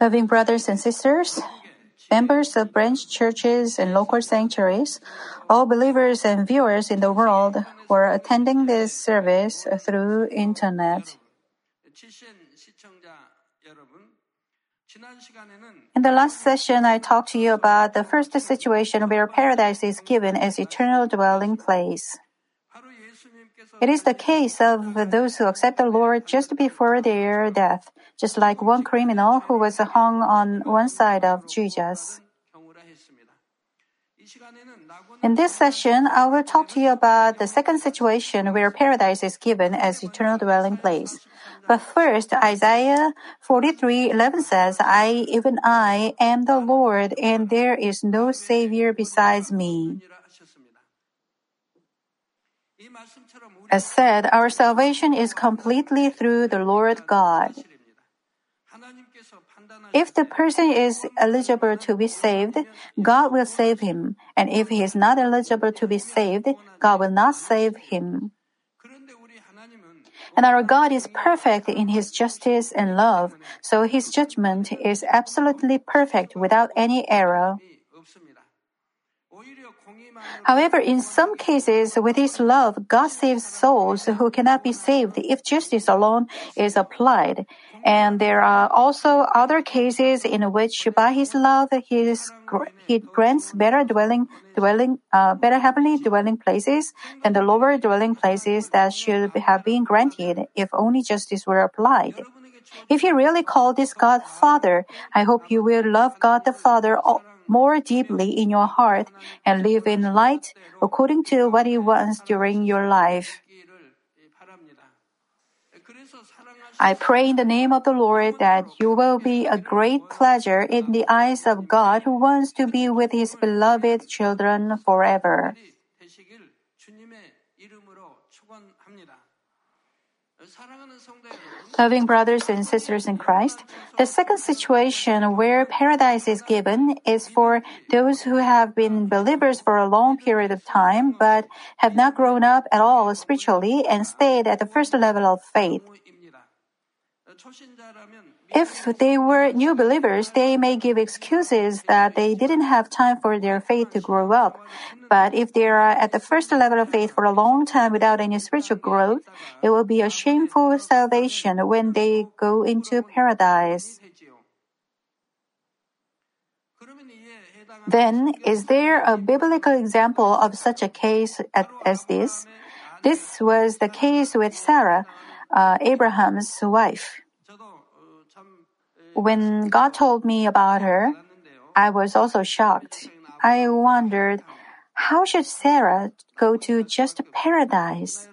Loving brothers and sisters, members of branch churches and local sanctuaries, all believers and viewers in the world who are attending this service through internet. In the last session, I talked to you about the first situation where paradise is given as eternal dwelling place. It is the case of those who accept the Lord just before their death, just like one criminal who was hung on one side of Jesus. In this session, I will talk to you about the second situation where paradise is given as eternal dwelling place. But first, Isaiah 43:11 says, "I, even I, am the Lord, and there is no savior besides me." As said, our salvation is completely through the Lord God. If the person is eligible to be saved, God will save him. And if he is not eligible to be saved, God will not save him. And our God is perfect in his justice and love, so his judgment is absolutely perfect without any error. However, in some cases, with His love, God saves souls who cannot be saved if justice alone is applied. And there are also other cases in which, by His love, He, he grants better dwelling, dwelling, uh, better heavenly dwelling places than the lower dwelling places that should have been granted if only justice were applied. If you really call this God Father, I hope you will love God the Father more deeply in your heart and live in light according to what He wants during your life. I pray in the name of the Lord that you will be a great pleasure in the eyes of God who wants to be with His beloved children forever. Loving brothers and sisters in Christ, the second situation where paradise is given is for those who have been believers for a long period of time but have not grown up at all spiritually and stayed at the first level of faith. If they were new believers, they may give excuses that they didn't have time for their faith to grow up. But if they are at the first level of faith for a long time without any spiritual growth, it will be a shameful salvation when they go into paradise. Then, is there a biblical example of such a case as this? This was the case with Sarah, uh, Abraham's wife. When God told me about her, I was also shocked. I wondered, how should Sarah go to just paradise?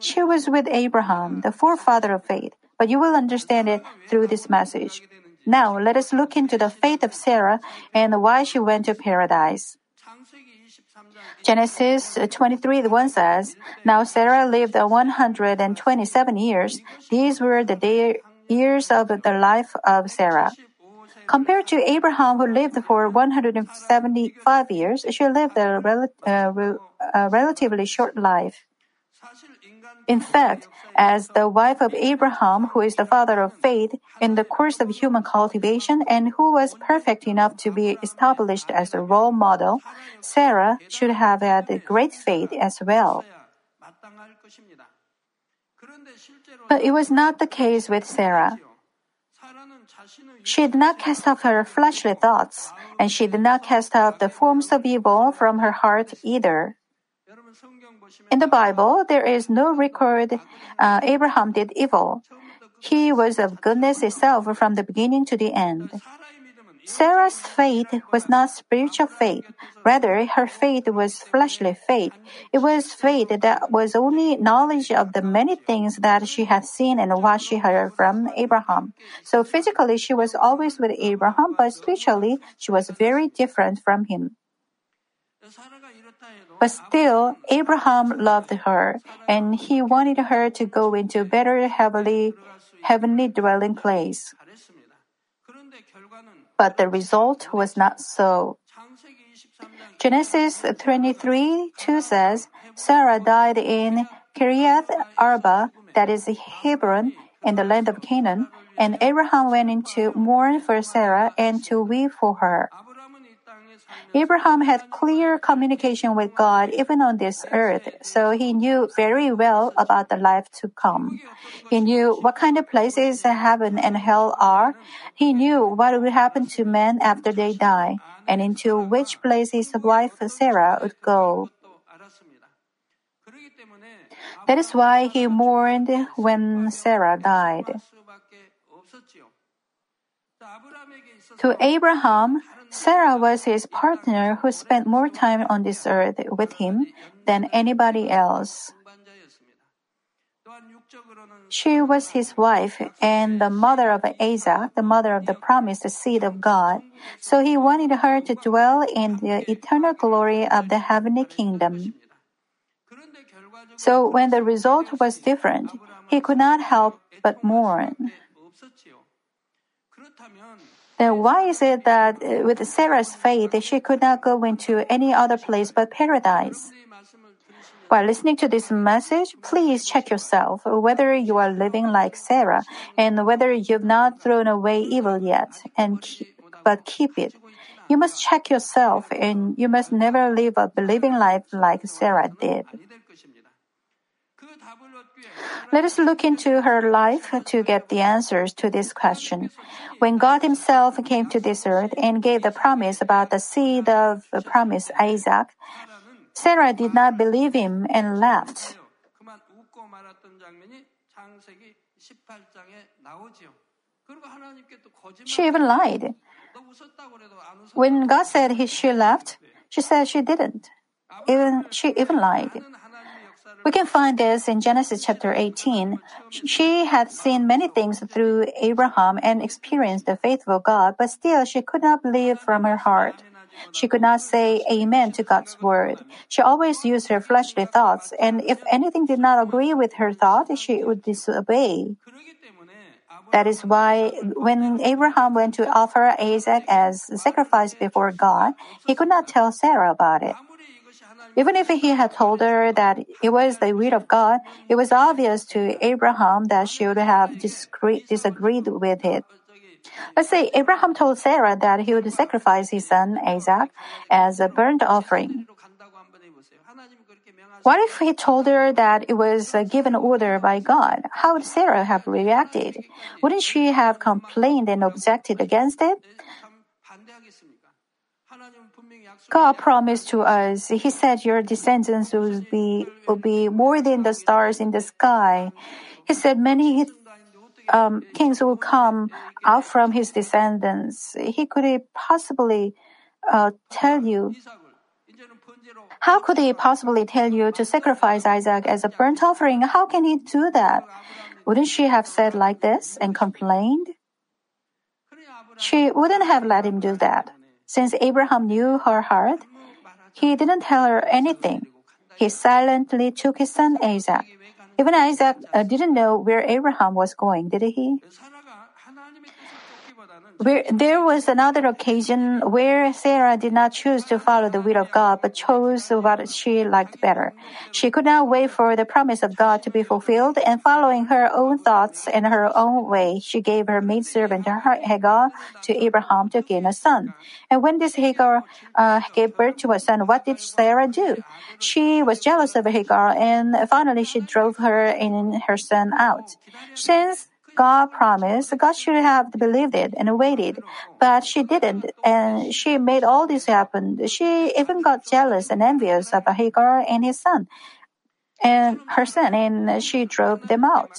She was with Abraham, the forefather of faith, but you will understand it through this message. Now, let us look into the faith of Sarah and why she went to paradise. Genesis 23 1 says, Now Sarah lived 127 years. These were the day, years of the life of Sarah. Compared to Abraham, who lived for 175 years, she lived a, rel- uh, a relatively short life. In fact, as the wife of Abraham, who is the father of faith, in the course of human cultivation and who was perfect enough to be established as a role model, Sarah should have had great faith as well. But it was not the case with Sarah. She did not cast off her fleshly thoughts, and she did not cast off the forms of evil from her heart either. In the Bible, there is no record uh, Abraham did evil. He was of goodness itself from the beginning to the end. Sarah's faith was not spiritual faith. Rather, her faith was fleshly faith. It was faith that was only knowledge of the many things that she had seen and what she heard from Abraham. So physically, she was always with Abraham, but spiritually, she was very different from him. But still, Abraham loved her, and he wanted her to go into better heavenly, heavenly dwelling place. But the result was not so. Genesis 23 2 says, Sarah died in Kiriath Arba, that is Hebron, in the land of Canaan, and Abraham went in to mourn for Sarah and to weep for her. Abraham had clear communication with God even on this earth, so he knew very well about the life to come. He knew what kind of places heaven and hell are. He knew what would happen to men after they die, and into which place his wife Sarah would go. That is why he mourned when Sarah died. To Abraham, Sarah was his partner who spent more time on this earth with him than anybody else. She was his wife and the mother of Isaac, the mother of the promised seed of God. So he wanted her to dwell in the eternal glory of the heavenly kingdom. So when the result was different, he could not help but mourn. Then why is it that uh, with Sarah's faith, she could not go into any other place but paradise? While listening to this message, please check yourself whether you are living like Sarah and whether you've not thrown away evil yet, and keep, but keep it. You must check yourself and you must never live a believing life like Sarah did. Let us look into her life to get the answers to this question. When God Himself came to this earth and gave the promise about the seed of the promise Isaac, Sarah did not believe him and laughed. She even lied. When God said he, she laughed, she said she didn't. Even she even lied. We can find this in Genesis chapter 18. She had seen many things through Abraham and experienced the faithful God, but still she could not believe from her heart. She could not say amen to God's word. She always used her fleshly thoughts, and if anything did not agree with her thought, she would disobey. That is why when Abraham went to offer Isaac as sacrifice before God, he could not tell Sarah about it. Even if he had told her that it was the will of God, it was obvious to Abraham that she would have disagreed with it. Let's say Abraham told Sarah that he would sacrifice his son Isaac as a burnt offering. What if he told her that it was a given order by God? How would Sarah have reacted? Wouldn't she have complained and objected against it? God promised to us, He said your descendants will be, will be more than the stars in the sky. He said many um, kings will come out from his descendants. He could possibly uh, tell you, how could he possibly tell you to sacrifice Isaac as a burnt offering? How can he do that? Wouldn't she have said like this and complained? She wouldn't have let him do that. Since Abraham knew her heart, he didn't tell her anything. He silently took his son Isaac. Even Isaac uh, didn't know where Abraham was going, did he? Where, there was another occasion where Sarah did not choose to follow the will of God, but chose what she liked better. She could not wait for the promise of God to be fulfilled, and following her own thoughts and her own way, she gave her maidservant Hagar to Abraham to gain a son. And when this Hagar uh, gave birth to a son, what did Sarah do? She was jealous of Hagar, and finally she drove her and her son out. Since God promised, God should have believed it and waited. But she didn't, and she made all this happen. She even got jealous and envious of Hagar and his son, and her son, and she drove them out.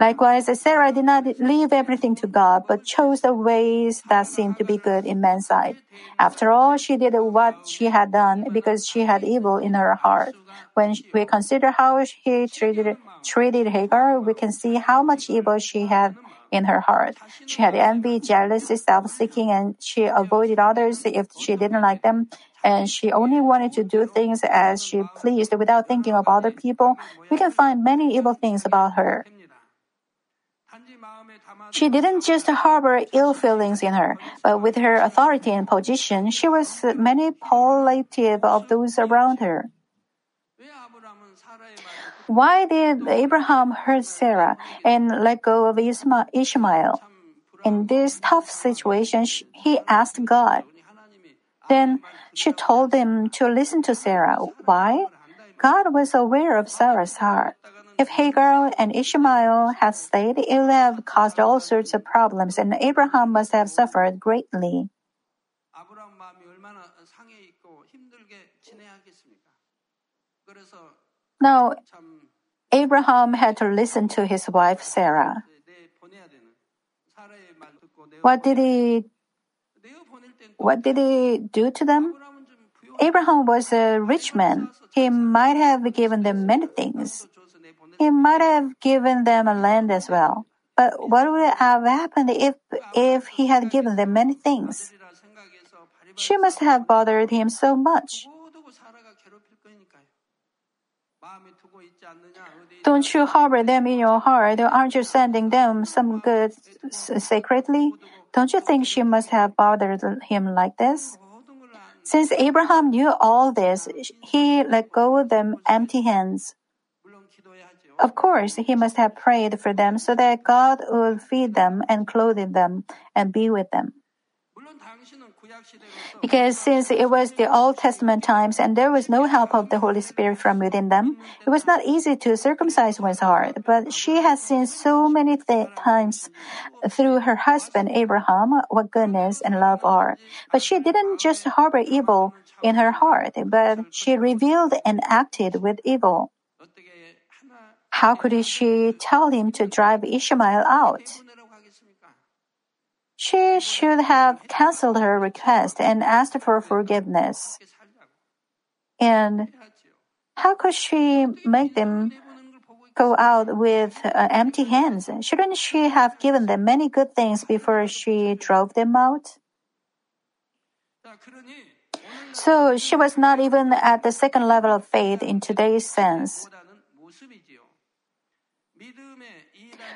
Likewise, Sarah did not leave everything to God, but chose the ways that seemed to be good in man's sight. After all, she did what she had done because she had evil in her heart. When we consider how she treated, treated Hagar, we can see how much evil she had in her heart. She had envy, jealousy, self-seeking, and she avoided others if she didn't like them. And she only wanted to do things as she pleased without thinking of other people. We can find many evil things about her. She didn't just harbor ill feelings in her, but with her authority and position, she was manipulative of those around her. Why did Abraham hurt Sarah and let go of Ishmael? In this tough situation, he asked God. Then she told him to listen to Sarah. Why? God was aware of Sarah's heart. If Hagar and Ishmael had stayed, it would have caused all sorts of problems, and Abraham must have suffered greatly. Now, Abraham had to listen to his wife Sarah. What did he what did he do to them? Abraham was a rich man. He might have given them many things. He might have given them a land as well. But what would have happened if if he had given them many things? She must have bothered him so much. Don't you harbor them in your heart? Aren't you sending them some good secretly? Don't you think she must have bothered him like this? Since Abraham knew all this, he let go of them empty hands. Of course, he must have prayed for them so that God would feed them and clothe them and be with them. Because since it was the Old Testament times and there was no help of the Holy Spirit from within them, it was not easy to circumcise one's heart. But she has seen so many th- times through her husband Abraham what goodness and love are. But she didn't just harbor evil in her heart, but she revealed and acted with evil. How could she tell him to drive Ishmael out? She should have canceled her request and asked for forgiveness. And how could she make them go out with uh, empty hands? Shouldn't she have given them many good things before she drove them out? So she was not even at the second level of faith in today's sense.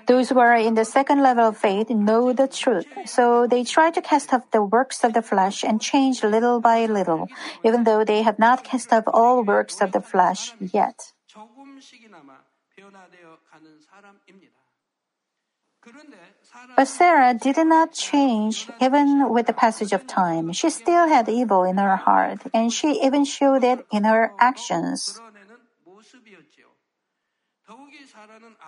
Those who are in the second level of faith know the truth, so they try to cast off the works of the flesh and change little by little, even though they have not cast off all works of the flesh yet. But Sarah did not change even with the passage of time. She still had evil in her heart, and she even showed it in her actions.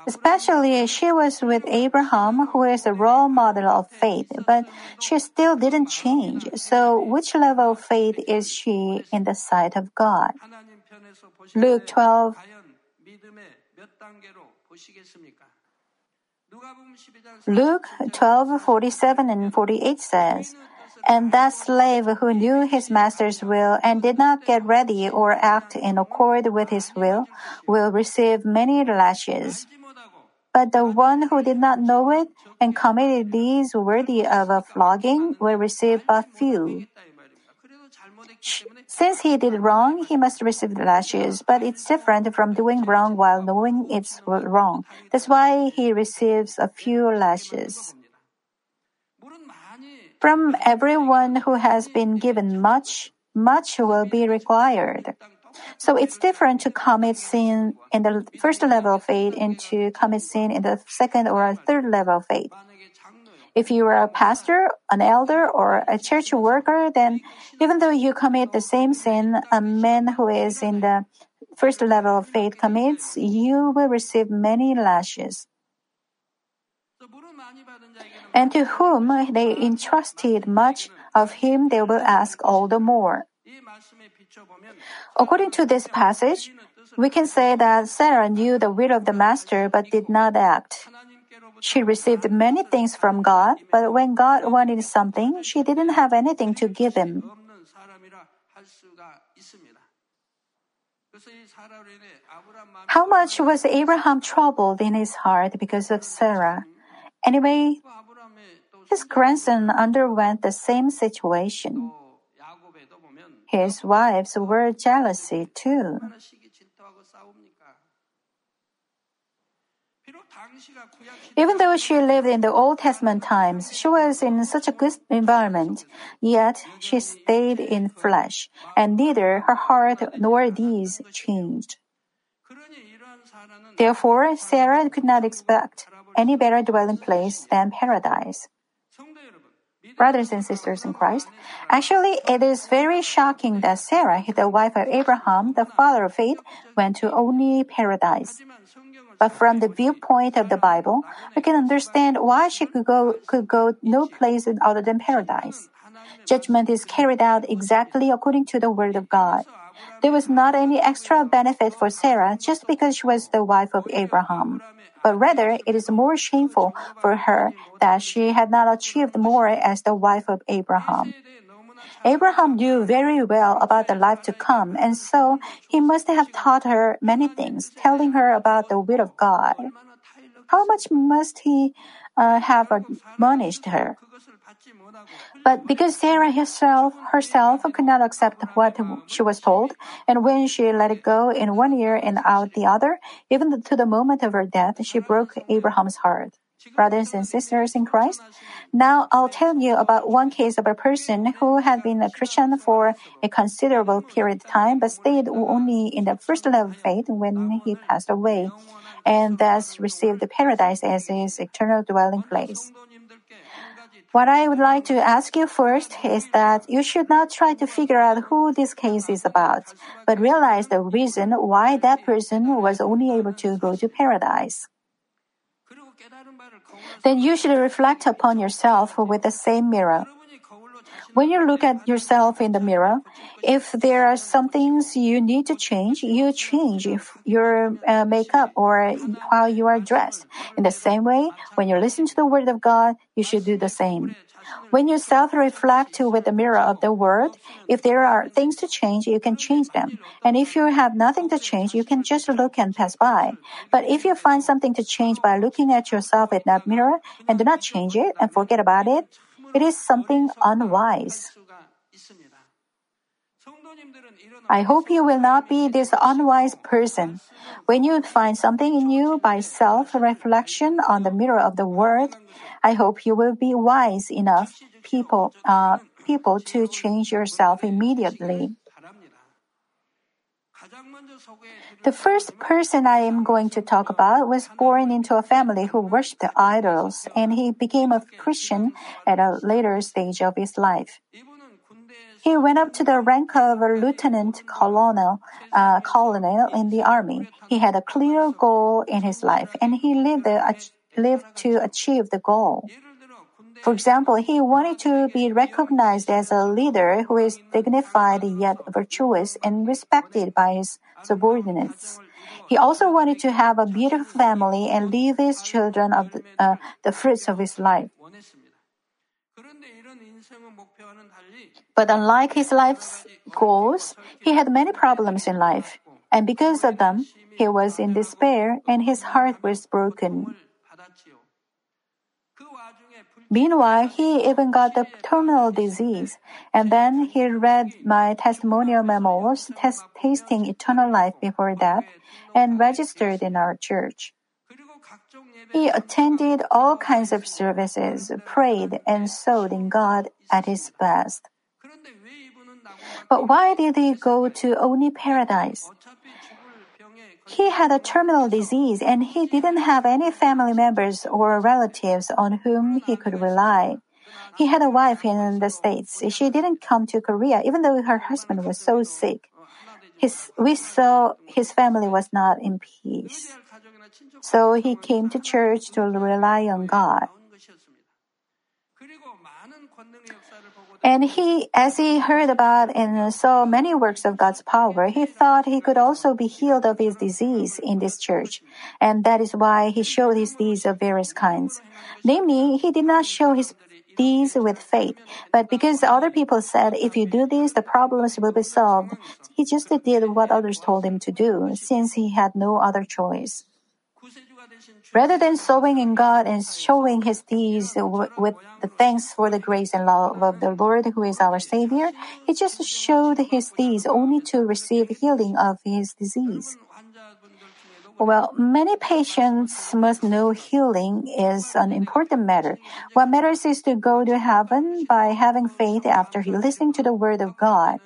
Especially, she was with Abraham, who is a role model of faith, but she still didn't change. So, which level of faith is she in the sight of God? Luke 12. Luke 12, 47 and 48 says, and that slave who knew his master's will and did not get ready or act in accord with his will will receive many lashes. But the one who did not know it and committed deeds worthy of a flogging will receive but few. Since he did wrong, he must receive the lashes, but it's different from doing wrong while knowing it's wrong. That's why he receives a few lashes. From everyone who has been given much, much will be required. So it's different to commit sin in the first level of faith and to commit sin in the second or third level of faith. If you are a pastor, an elder, or a church worker, then even though you commit the same sin a man who is in the first level of faith commits, you will receive many lashes and to whom they entrusted much of him they will ask all the more. According to this passage, we can say that Sarah knew the will of the master but did not act. She received many things from God, but when God wanted something, she didn't have anything to give him. How much was Abraham troubled in his heart because of Sarah? Anyway, his grandson underwent the same situation. His wives were jealousy too. Even though she lived in the Old Testament times, she was in such a good environment, yet she stayed in flesh, and neither her heart nor deeds changed. Therefore, Sarah could not expect any better dwelling place than paradise. Brothers and sisters in Christ, actually, it is very shocking that Sarah, the wife of Abraham, the father of faith, went to only paradise. But from the viewpoint of the Bible, we can understand why she could go, could go no place other than paradise. Judgment is carried out exactly according to the word of God. There was not any extra benefit for Sarah just because she was the wife of Abraham. But rather, it is more shameful for her that she had not achieved more as the wife of Abraham. Abraham knew very well about the life to come, and so he must have taught her many things, telling her about the will of God. How much must he uh, have admonished her? But because Sarah herself, herself could not accept what she was told, and when she let it go in one ear and out the other, even to the moment of her death, she broke Abraham's heart. Brothers and sisters in Christ, now I'll tell you about one case of a person who had been a Christian for a considerable period of time but stayed only in the first level of faith when he passed away, and thus received paradise as his eternal dwelling place. What I would like to ask you first is that you should not try to figure out who this case is about, but realize the reason why that person was only able to go to paradise. Then you should reflect upon yourself with the same mirror. When you look at yourself in the mirror, if there are some things you need to change, you change your uh, makeup or how you are dressed. In the same way, when you listen to the Word of God, you should do the same. When you self-reflect with the mirror of the Word, if there are things to change, you can change them. And if you have nothing to change, you can just look and pass by. But if you find something to change by looking at yourself in that mirror and do not change it and forget about it, it is something unwise. I hope you will not be this unwise person. When you find something in you by self reflection on the mirror of the Word, I hope you will be wise enough people, uh, people to change yourself immediately. The first person I am going to talk about was born into a family who worshipped idols, and he became a Christian at a later stage of his life. He went up to the rank of a lieutenant colonel, uh, colonel in the army. He had a clear goal in his life, and he lived, lived to achieve the goal. For example, he wanted to be recognized as a leader who is dignified yet virtuous and respected by his subordinates. He also wanted to have a beautiful family and leave his children of the, uh, the fruits of his life. But unlike his life's goals, he had many problems in life, and because of them, he was in despair and his heart was broken. Meanwhile, he even got the terminal disease, and then he read my testimonial memoirs, test- tasting eternal life before death and registered in our church. He attended all kinds of services, prayed, and sowed in God at his best. But why did he go to only paradise? He had a terminal disease and he didn't have any family members or relatives on whom he could rely. He had a wife in the States. She didn't come to Korea even though her husband was so sick. His, we saw his family was not in peace. So he came to church to rely on God. And he, as he heard about and saw many works of God's power, he thought he could also be healed of his disease in this church. And that is why he showed his deeds of various kinds. Namely, he did not show his deeds with faith, but because other people said, if you do this, the problems will be solved, he just did what others told him to do, since he had no other choice. Rather than sowing in God and showing his deeds with the thanks for the grace and love of the Lord who is our Savior, he just showed his deeds only to receive healing of his disease. Well, many patients must know healing is an important matter. What matters is to go to heaven by having faith after listening to the word of God.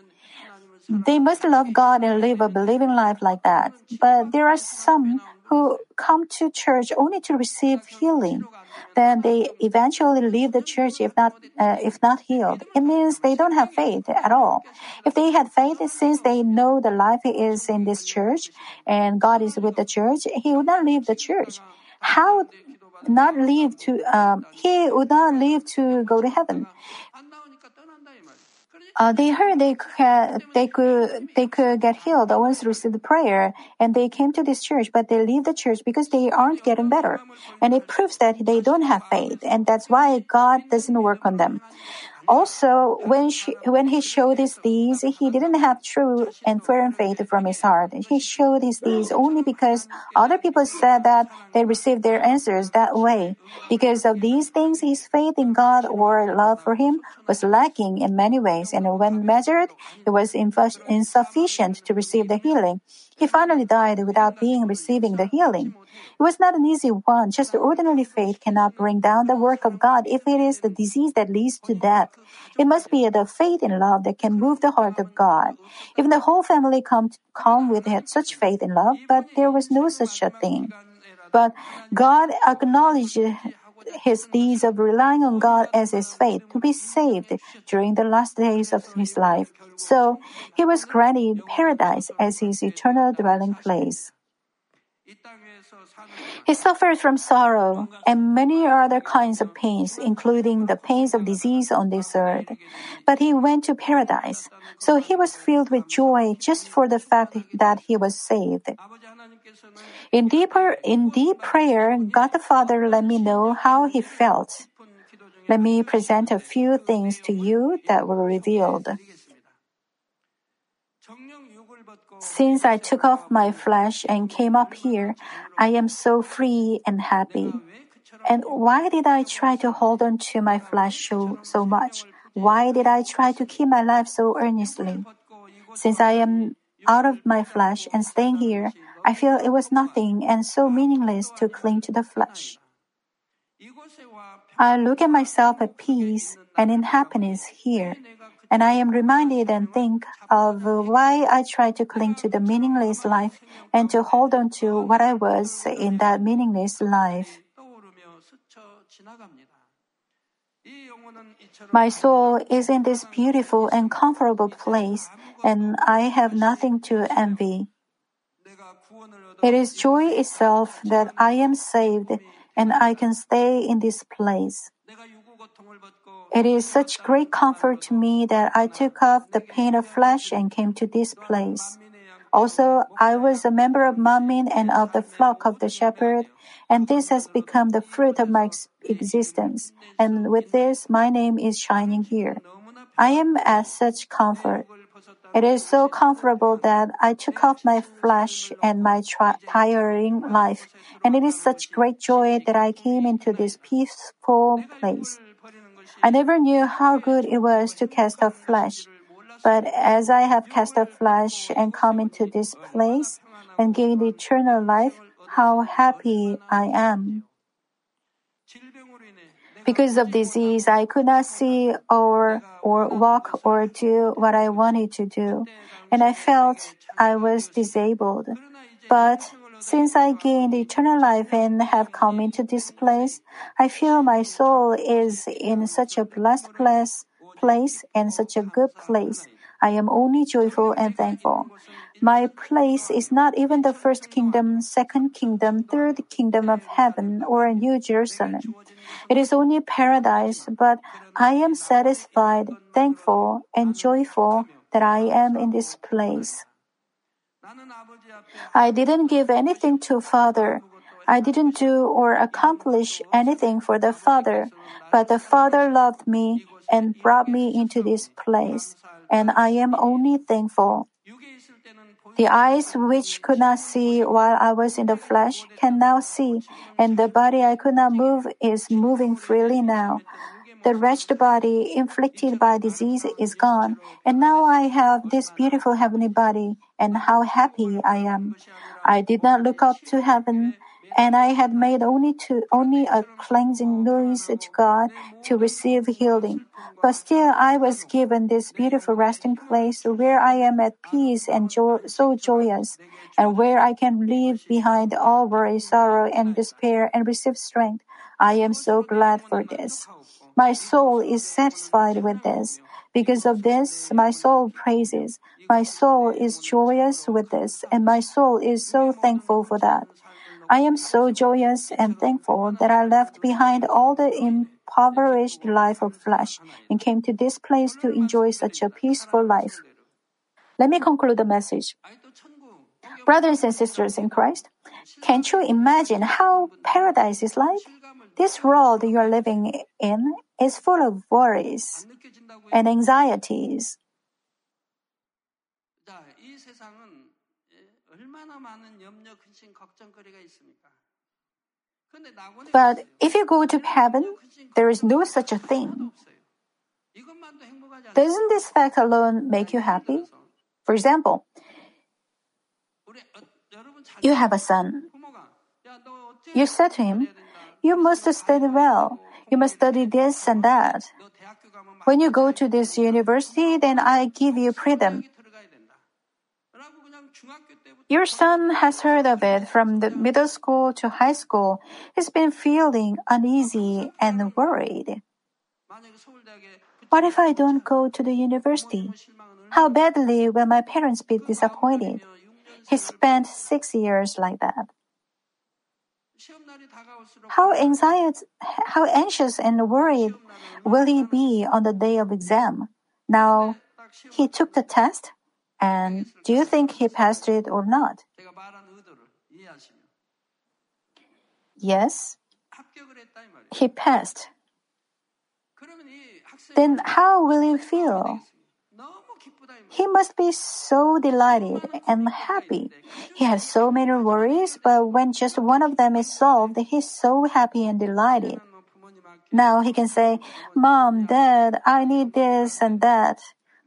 They must love God and live a believing life like that. But there are some who come to church only to receive healing. Then they eventually leave the church if not uh, if not healed. It means they don't have faith at all. If they had faith, since they know the life is in this church and God is with the church, He would not leave the church. How not leave to um, He would not leave to go to heaven. Uh, they heard they could, they could they could get healed once received prayer, and they came to this church, but they leave the church because they aren't getting better, and it proves that they don't have faith, and that's why God doesn't work on them. Also, when she, when he showed his deeds, he didn't have true and firm faith from his heart. He showed his deeds only because other people said that they received their answers that way. Because of these things, his faith in God or love for him was lacking in many ways, and when measured, it was insufficient to receive the healing. He finally died without being receiving the healing. It was not an easy one. Just ordinary faith cannot bring down the work of God if it is the disease that leads to death. It must be the faith in love that can move the heart of God. Even the whole family come, come with such faith in love, but there was no such a thing. But God acknowledged his deeds of relying on God as his faith to be saved during the last days of his life. So he was granted paradise as his eternal dwelling place. He suffered from sorrow and many other kinds of pains, including the pains of disease on this earth. But he went to paradise. So he was filled with joy just for the fact that he was saved. In deeper, in deep prayer, God the Father let me know how he felt. Let me present a few things to you that were revealed. Since I took off my flesh and came up here, I am so free and happy. And why did I try to hold on to my flesh so, so much? Why did I try to keep my life so earnestly? Since I am out of my flesh and staying here, I feel it was nothing and so meaningless to cling to the flesh. I look at myself at peace and in happiness here, and I am reminded and think of why I tried to cling to the meaningless life and to hold on to what I was in that meaningless life. My soul is in this beautiful and comfortable place, and I have nothing to envy. It is joy itself that I am saved and I can stay in this place. It is such great comfort to me that I took off the pain of flesh and came to this place. Also, I was a member of Manmin and of the flock of the shepherd, and this has become the fruit of my existence. And with this, my name is shining here. I am at such comfort. It is so comfortable that I took off my flesh and my tri- tiring life, and it is such great joy that I came into this peaceful place. I never knew how good it was to cast off flesh. But as I have cast off flesh and come into this place and gained eternal life, how happy I am. Because of disease, I could not see or, or walk or do what I wanted to do, and I felt I was disabled. But since I gained eternal life and have come into this place, I feel my soul is in such a blessed place, place and such a good place. I am only joyful and thankful. My place is not even the first kingdom, second kingdom, third kingdom of heaven, or a New Jerusalem. It is only paradise, but I am satisfied, thankful, and joyful that I am in this place. I didn't give anything to Father. I didn't do or accomplish anything for the Father, but the Father loved me and brought me into this place, and I am only thankful. The eyes which could not see while I was in the flesh can now see, and the body I could not move is moving freely now. The wretched body inflicted by disease is gone, and now I have this beautiful heavenly body, and how happy I am. I did not look up to heaven and I had made only to only a cleansing noise to God to receive healing. But still I was given this beautiful resting place where I am at peace and jo- so joyous, and where I can leave behind all worry, sorrow, and despair and receive strength. I am so glad for this. My soul is satisfied with this. Because of this, my soul praises. My soul is joyous with this, and my soul is so thankful for that. I am so joyous and thankful that I left behind all the impoverished life of flesh and came to this place to enjoy such a peaceful life. Let me conclude the message. Brothers and sisters in Christ, can't you imagine how paradise is like? This world you are living in is full of worries and anxieties. But if you go to heaven, there is no such a thing. Doesn't this fact alone make you happy? For example, you have a son. You said to him, You must study well. You must study this and that. When you go to this university, then I give you freedom. Your son has heard of it from the middle school to high school. He's been feeling uneasy and worried. What if I don't go to the university? How badly will my parents be disappointed? He spent six years like that. How anxious, how anxious and worried will he be on the day of exam? Now, he took the test, and do you think he passed it or not? Yes, he passed. Then how will he feel? He must be so delighted and happy. He has so many worries, but when just one of them is solved, he's so happy and delighted. Now he can say, Mom, Dad, I need this and that.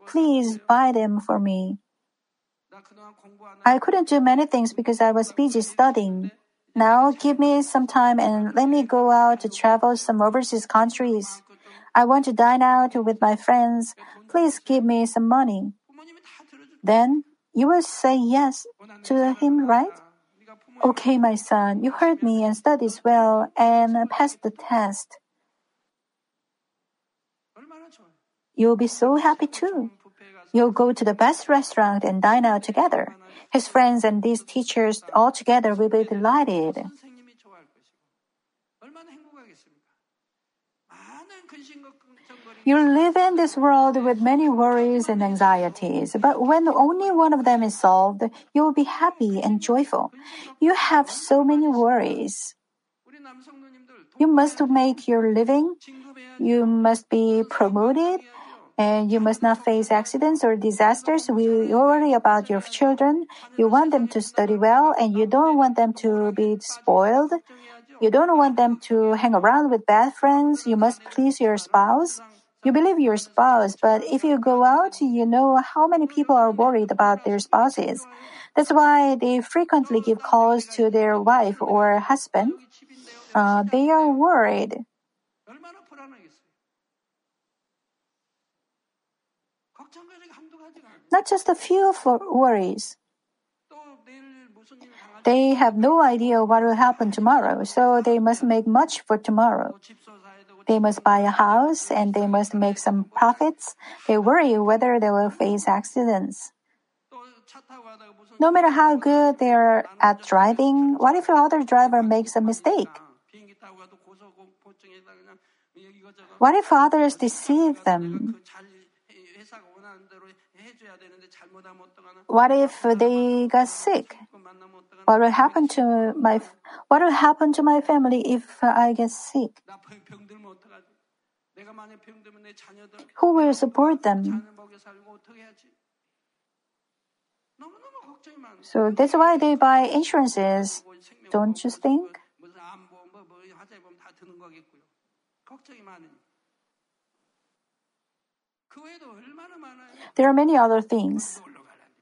Please buy them for me. I couldn't do many things because I was busy studying. Now give me some time and let me go out to travel some overseas countries. I want to dine out with my friends. Please give me some money. Then you will say yes to him, right? Okay, my son, you heard me and studied well and passed the test. You'll be so happy too. You'll go to the best restaurant and dine out together. His friends and these teachers all together will be delighted. You live in this world with many worries and anxieties, but when only one of them is solved, you will be happy and joyful. You have so many worries. You must make your living. You must be promoted. And you must not face accidents or disasters. We worry about your children. You want them to study well and you don't want them to be spoiled. You don't want them to hang around with bad friends. You must please your spouse. You believe your spouse, but if you go out, you know how many people are worried about their spouses. That's why they frequently give calls to their wife or husband. Uh, they are worried. Not just a few worries. They have no idea what will happen tomorrow, so they must make much for tomorrow. They must buy a house and they must make some profits. They worry whether they will face accidents. No matter how good they are at driving, what if the other driver makes a mistake? What if others deceive them? What if they got sick? What will happen to my What will happen to my family if I get sick? Who will support them? So that's why they buy insurances, don't you think? There are many other things.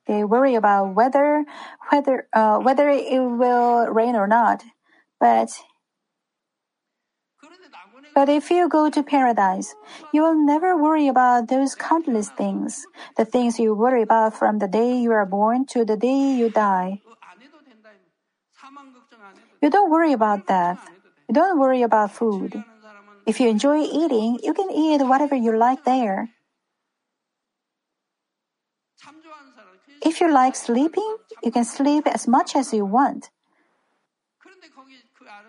They worry about whether whether uh, whether it will rain or not. But but if you go to paradise, you will never worry about those countless things, the things you worry about from the day you are born to the day you die. You don't worry about death. You don't worry about food. If you enjoy eating, you can eat whatever you like there. If you like sleeping, you can sleep as much as you want.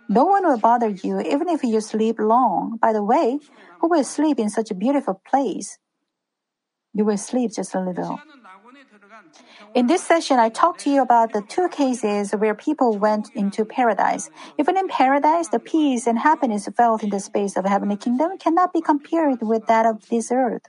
No one will bother you even if you sleep long. By the way, who will sleep in such a beautiful place? You will sleep just a little. In this session, I talked to you about the two cases where people went into paradise. Even in paradise, the peace and happiness felt in the space of heavenly kingdom cannot be compared with that of this earth.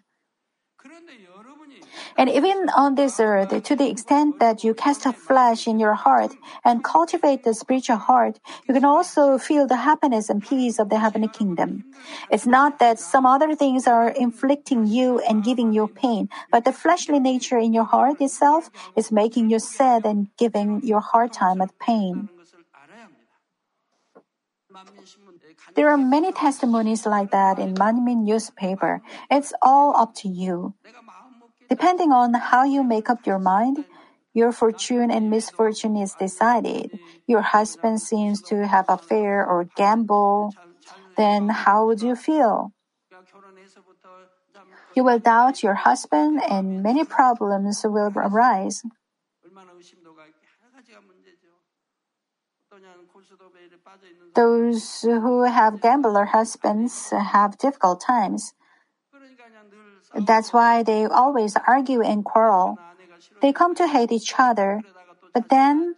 And even on this earth, to the extent that you cast a flesh in your heart and cultivate the spiritual heart, you can also feel the happiness and peace of the heavenly kingdom. It's not that some other things are inflicting you and giving you pain, but the fleshly nature in your heart itself is making you sad and giving your hard time and pain. There are many testimonies like that in Manmin newspaper. It's all up to you. Depending on how you make up your mind, your fortune and misfortune is decided. Your husband seems to have affair or gamble. Then how would you feel? You will doubt your husband and many problems will arise. Those who have gambler husbands have difficult times. That's why they always argue and quarrel. They come to hate each other, but then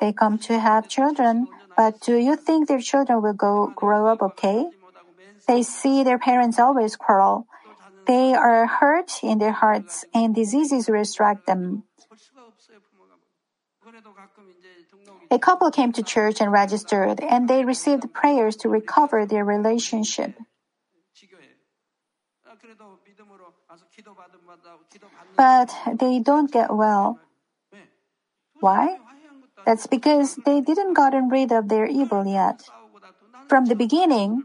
they come to have children. But do you think their children will go grow up okay? They see their parents always quarrel. They are hurt in their hearts and diseases will strike them. A couple came to church and registered, and they received prayers to recover their relationship. But they don't get well. Why? That's because they didn't gotten rid of their evil yet. From the beginning,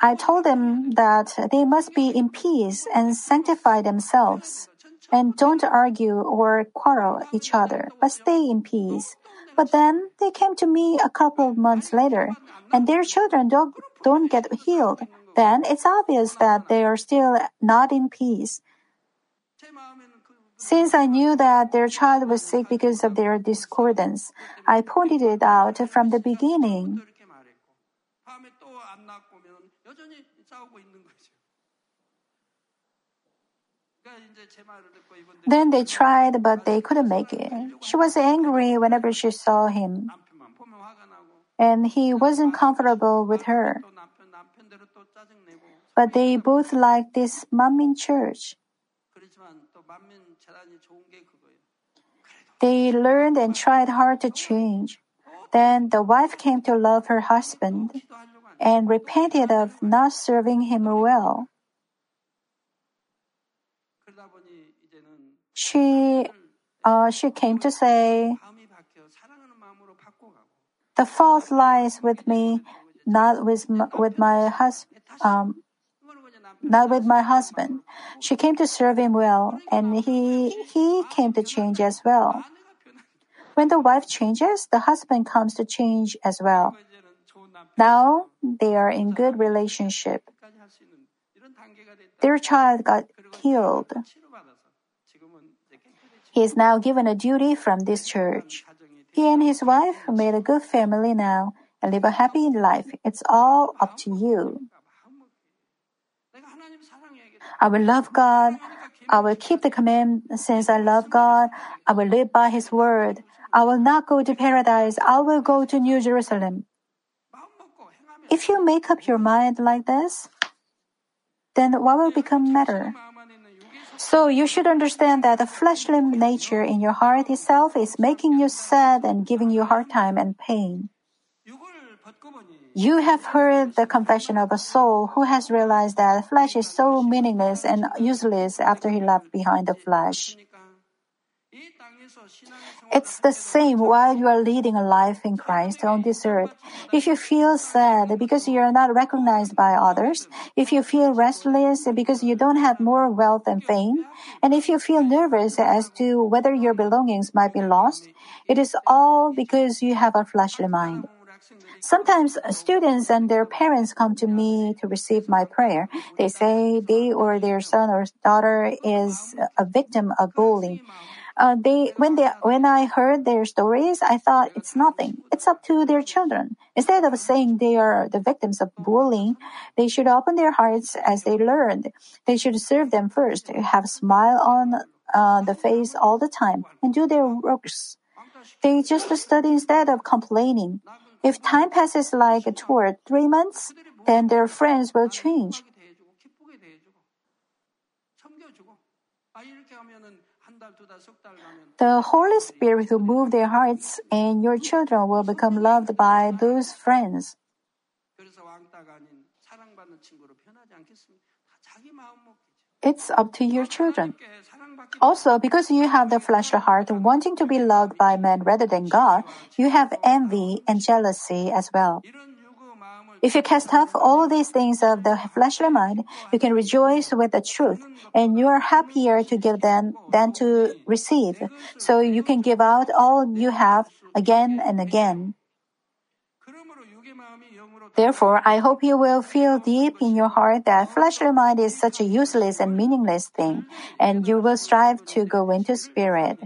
I told them that they must be in peace and sanctify themselves, and don't argue or quarrel each other, but stay in peace. But then they came to me a couple of months later, and their children don't, don't get healed. Then it's obvious that they are still not in peace. Since I knew that their child was sick because of their discordance, I pointed it out from the beginning. Then they tried, but they couldn't make it. She was angry whenever she saw him. And he wasn't comfortable with her. But they both liked this mom in church. They learned and tried hard to change. Then the wife came to love her husband and repented of not serving him well. She, uh, she came to say, the fault lies with me, not with my, with my husband, um, not with my husband. She came to serve him well, and he he came to change as well. When the wife changes, the husband comes to change as well. Now they are in good relationship. Their child got healed. He is now given a duty from this church. He and his wife made a good family now and live a happy life. It's all up to you. I will love God. I will keep the command since I love God. I will live by His word. I will not go to paradise. I will go to New Jerusalem. If you make up your mind like this, then what will become matter? So you should understand that the fleshly nature in your heart itself is making you sad and giving you hard time and pain. You have heard the confession of a soul who has realized that flesh is so meaningless and useless after he left behind the flesh. It's the same while you are leading a life in Christ on this earth. If you feel sad because you are not recognized by others, if you feel restless because you don't have more wealth and fame, and if you feel nervous as to whether your belongings might be lost, it is all because you have a fleshly mind. Sometimes students and their parents come to me to receive my prayer. They say they or their son or daughter is a victim of bullying. Uh, they when they when I heard their stories, I thought it's nothing. It's up to their children. Instead of saying they are the victims of bullying, they should open their hearts as they learned. They should serve them first, have smile on uh, the face all the time, and do their works. They just study instead of complaining. If time passes like two or three months, then their friends will change. The Holy Spirit will move their hearts, and your children will become loved by those friends. It's up to your children. Also, because you have the fleshly heart wanting to be loved by men rather than God, you have envy and jealousy as well. If you cast off all these things of the fleshly mind, you can rejoice with the truth, and you are happier to give than, than to receive. So you can give out all you have again and again. Therefore, I hope you will feel deep in your heart that fleshly mind is such a useless and meaningless thing, and you will strive to go into spirit.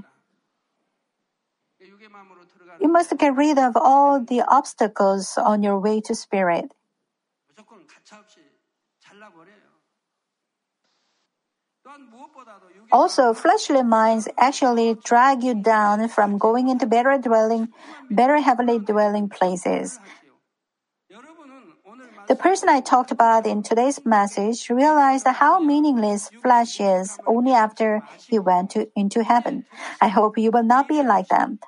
You must get rid of all the obstacles on your way to spirit. Also, fleshly minds actually drag you down from going into better dwelling, better heavenly dwelling places. The person I talked about in today's message realized how meaningless flesh is only after he went to, into heaven. I hope you will not be like them,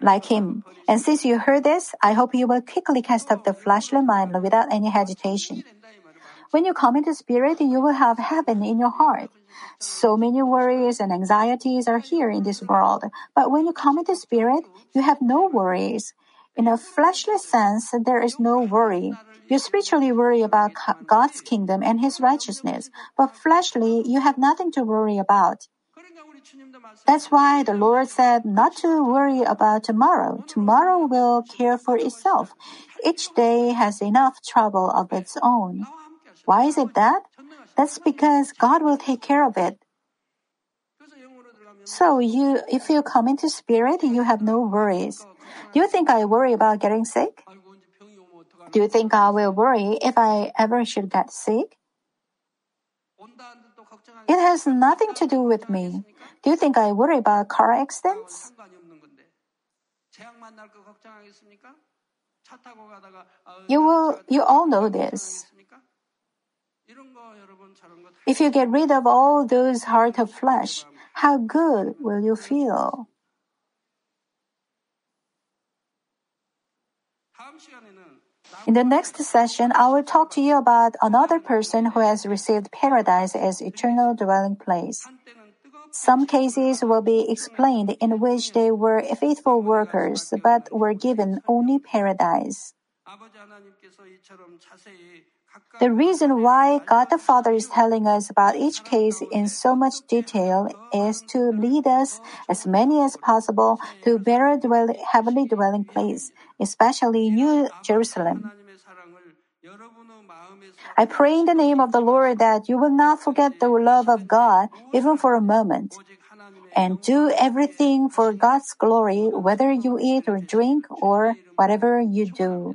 like him. And since you heard this, I hope you will quickly cast off the fleshly mind without any hesitation. When you come into spirit, you will have heaven in your heart. So many worries and anxieties are here in this world, but when you come into spirit, you have no worries. In a fleshly sense, there is no worry. You spiritually worry about God's kingdom and His righteousness, but fleshly, you have nothing to worry about. That's why the Lord said not to worry about tomorrow. Tomorrow will care for itself. Each day has enough trouble of its own. Why is it that? That's because God will take care of it. So you, if you come into spirit, you have no worries. Do you think I worry about getting sick? Do you think I will worry if I ever should get sick? It has nothing to do with me. Do you think I worry about car accidents? You will, you all know this. If you get rid of all those heart of flesh, how good will you feel? In the next session, I will talk to you about another person who has received paradise as eternal dwelling place. Some cases will be explained in which they were faithful workers but were given only paradise. The reason why God the Father is telling us about each case in so much detail is to lead us, as many as possible, to better dwell, heavenly dwelling place, especially New Jerusalem. I pray in the name of the Lord that you will not forget the love of God even for a moment. And do everything for God's glory, whether you eat or drink or whatever you do.